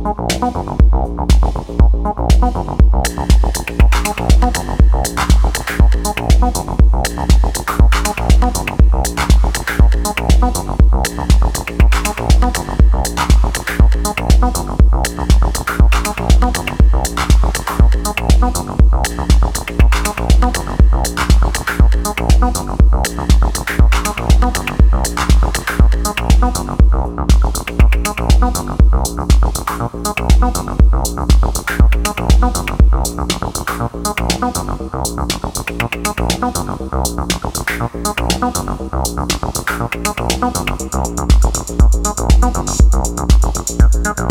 Oh,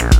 Yeah.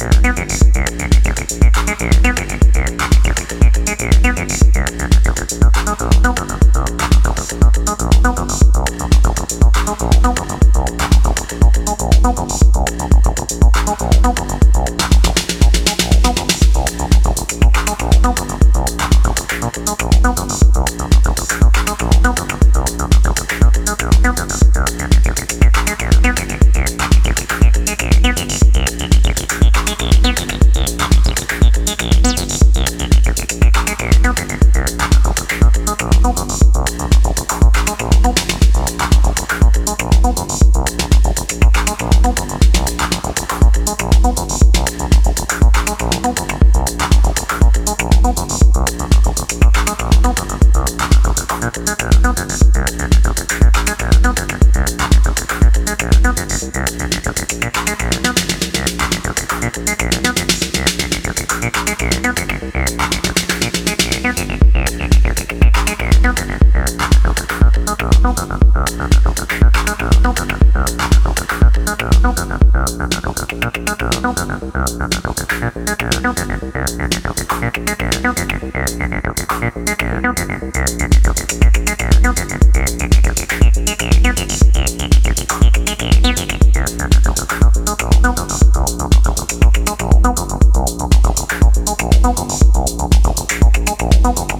Thank you. Don't Oh,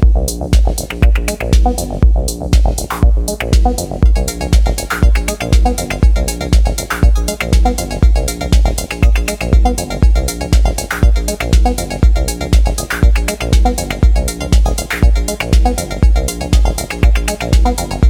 Okay.